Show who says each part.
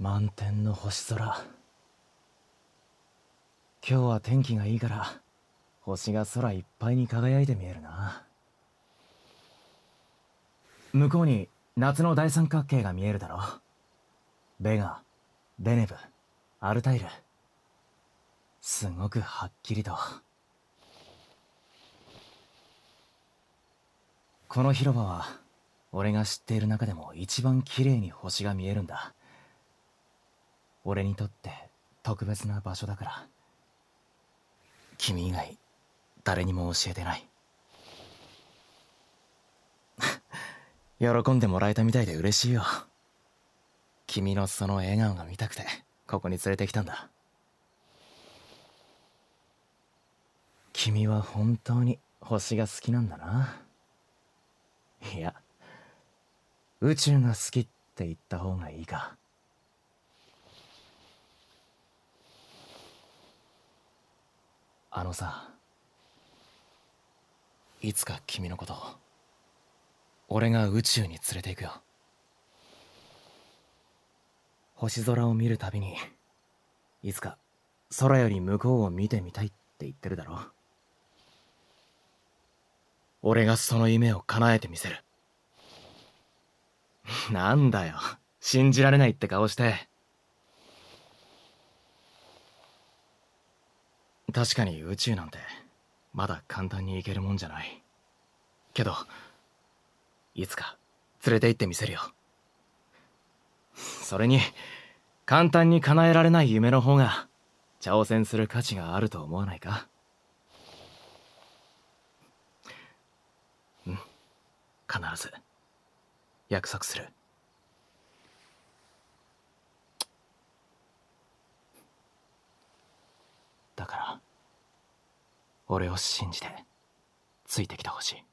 Speaker 1: 満天の星空。今日は天気がいいから星が空いっぱいに輝いて見えるな。向こうに夏の大三角形が見えるだろベガデネブアルタイル。すごくはっきりと。この広場は俺が知っている中でも一番綺麗に星が見えるんだ。俺にとって特別な場所だから。君以外誰にも教えてない。喜んでもらえたみたいで嬉しいよ。君のその笑顔が見たくてここに連れてきたんだ。君は本当に星が好きなんだな。いや宇宙が好きって言った方がいいか。あのさいつか君のこと俺が宇宙に連れて行くよ。星空を見るたびにいつか空より向こうを見てみたいって言ってるだろ俺がその夢を叶えてみせる。なんだよ。信じられないって顔して。確かに宇宙なんてまだ簡単に行けるもんじゃない。けどいつか連れて行ってみせるよ。それに簡単に叶えられない夢の方が挑戦する価値があると思わないか？うん。必ず約束するだから俺を信じてついてきてほしい。